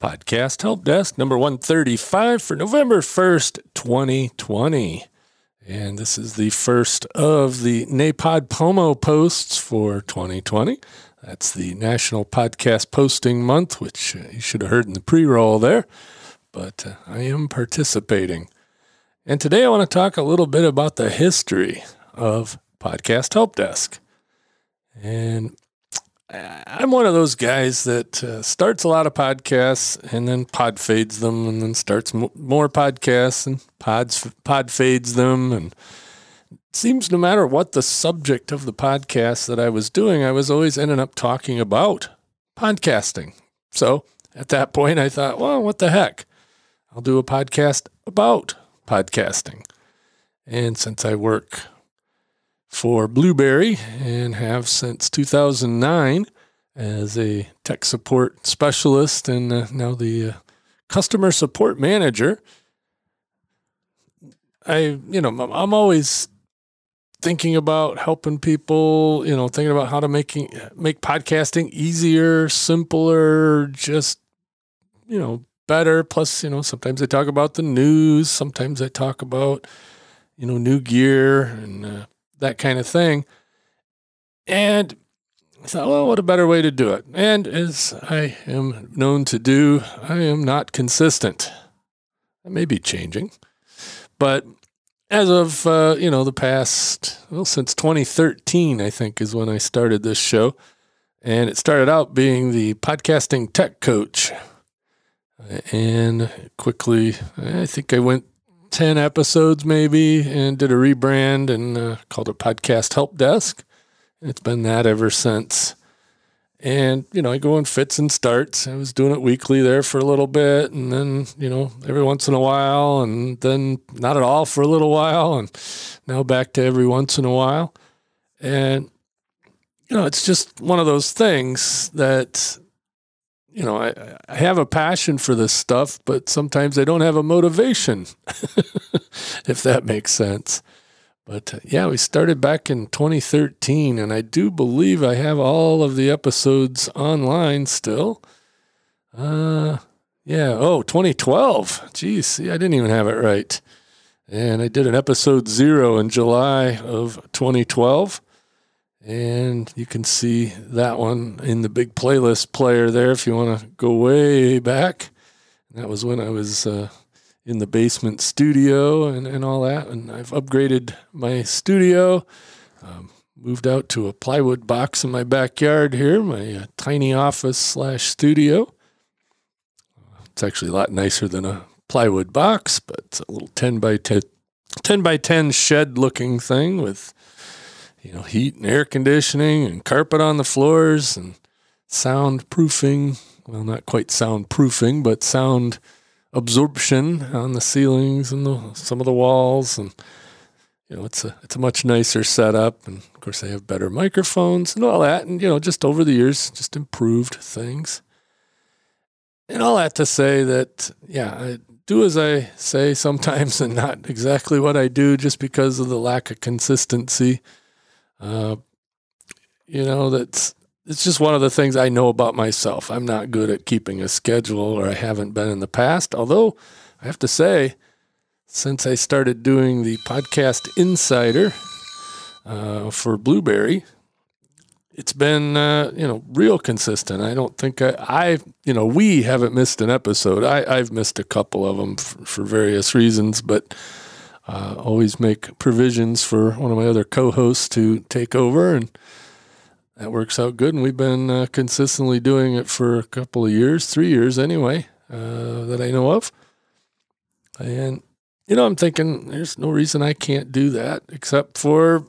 Podcast Help Desk number 135 for November 1st, 2020. And this is the first of the NaPodPoMo posts for 2020. That's the National Podcast Posting Month, which uh, you should have heard in the pre roll there, but uh, I am participating. And today I want to talk a little bit about the history of Podcast Help Desk. And I'm one of those guys that uh, starts a lot of podcasts and then pod fades them and then starts m- more podcasts and pods pod fades them and it seems no matter what the subject of the podcast that I was doing, I was always ending up talking about podcasting. So at that point, I thought, well, what the heck? I'll do a podcast about podcasting. And since I work for Blubrry and have since 2009 as a tech support specialist and uh, now the uh, customer support manager, I, you know, I'm always thinking about helping people, you know, thinking about how to making make podcasting easier, simpler, just you know, better. Plus, you know, sometimes I talk about the news, sometimes I talk about, you know, new gear and uh, that kind of thing. And I thought, well, what a better way to do it? And as I am known to do, I am not consistent. I may be changing, but as of uh, you know the past, well, since 2013, I think is when I started this show, and it started out being the podcasting tech coach and quickly, I think I went 10 episodes maybe and did a rebrand and uh, called it Podcast Help Desk. And It's been that ever since. And, you know, I go in fits and starts. I was doing it weekly there for a little bit and then, you know, every once in a while and then not at all for a little while and now back to every once in a while. And, you know, it's just one of those things that you know, I, I have a passion for this stuff, but sometimes I don't have a motivation, if that makes sense. But uh, yeah, we started back in 2013, and I do believe I have all of the episodes online still. Uh, yeah. Oh, 2012. Geez, see, I didn't even have it right. And I did an episode zero in July of 2012. And you can see that one in the big playlist player there if you want to go way back. That was when I was uh, in the basement studio and, and all that. And I've upgraded my studio, um, moved out to a plywood box in my backyard here, my uh, tiny office slash studio. It's actually a lot nicer than a plywood box, but it's a little 10 by 10, 10 by 10 shed looking thing with you know, heat and air conditioning and carpet on the floors and soundproofing. Well, not quite soundproofing, but sound absorption on the ceilings and the, some of the walls. And, you know, it's a, it's a much nicer setup. And of course, they have better microphones and all that. And, you know, just over the years, just improved things. And all that to say that, yeah, I do as I say sometimes and not exactly what I do just because of the lack of consistency. Uh, you know, that's it's just one of the things I know about myself. I'm not good at keeping a schedule, or I haven't been in the past. Although I have to say, since I started doing the podcast Insider uh, for Blubrry, it's been uh, you know real consistent. I don't think I, I you know we haven't missed an episode. I, I've missed a couple of them for, for various reasons, but uh, always make provisions for one of my other co-hosts to take over, and that works out good. And we've been uh, consistently doing it for a couple of years, three years anyway, uh, that I know of. And you know, I'm thinking there's no reason I can't do that, except for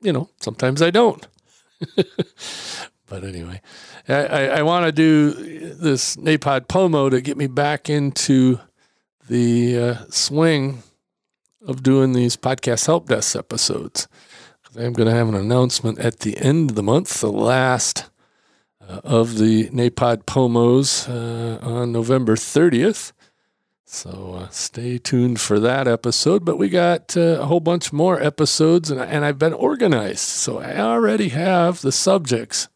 you know sometimes I don't. but anyway, I, I, I want to do this NaPodPoMo to get me back into the uh, swing of doing these podcast help desk episodes. I'm going to have an announcement at the end of the month, the last uh, of the NaPodPoMos uh, on November 30th. So uh, stay tuned for that episode. But we got uh, a whole bunch more episodes, and, and I've been organized. So I already have the subjects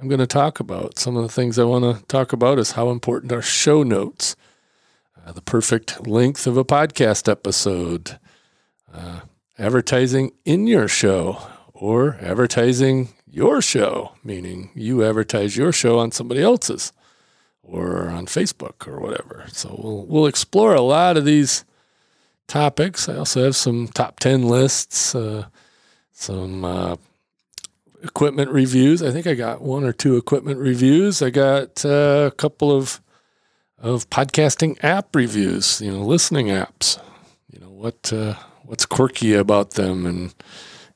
I'm going to talk about. Some of the things I want to talk about is how important are show notes, uh, the perfect length of a podcast episode, uh, advertising in your show, or advertising your show, meaning you advertise your show on somebody else's or on Facebook or whatever. So we'll we'll explore a lot of these topics. I also have some top ten lists, uh, some uh, equipment reviews. I think I got one or two equipment reviews. I got uh, a couple of of podcasting app reviews. You know, listening apps. You know what uh, what's quirky about them, and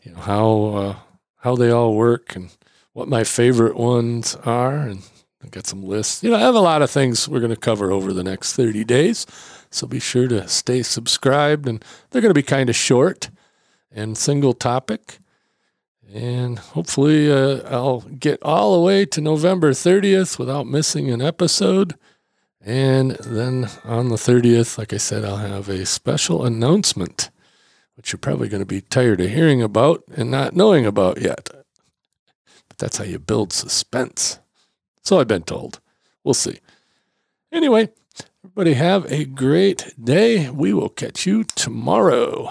you know how uh, how they all work, and what my favorite ones are, and I got some lists. You know, I have a lot of things we're going to cover over the next 30 days. So be sure to stay subscribed. And they're going to be kind of short and single topic. And hopefully, uh, I'll get all the way to November 30th without missing an episode. And then on the 30th, like I said, I'll have a special announcement, which you're probably going to be tired of hearing about and not knowing about yet. But that's how you build suspense. So I've been told. We'll see. Anyway, everybody have a great day. We will catch you tomorrow.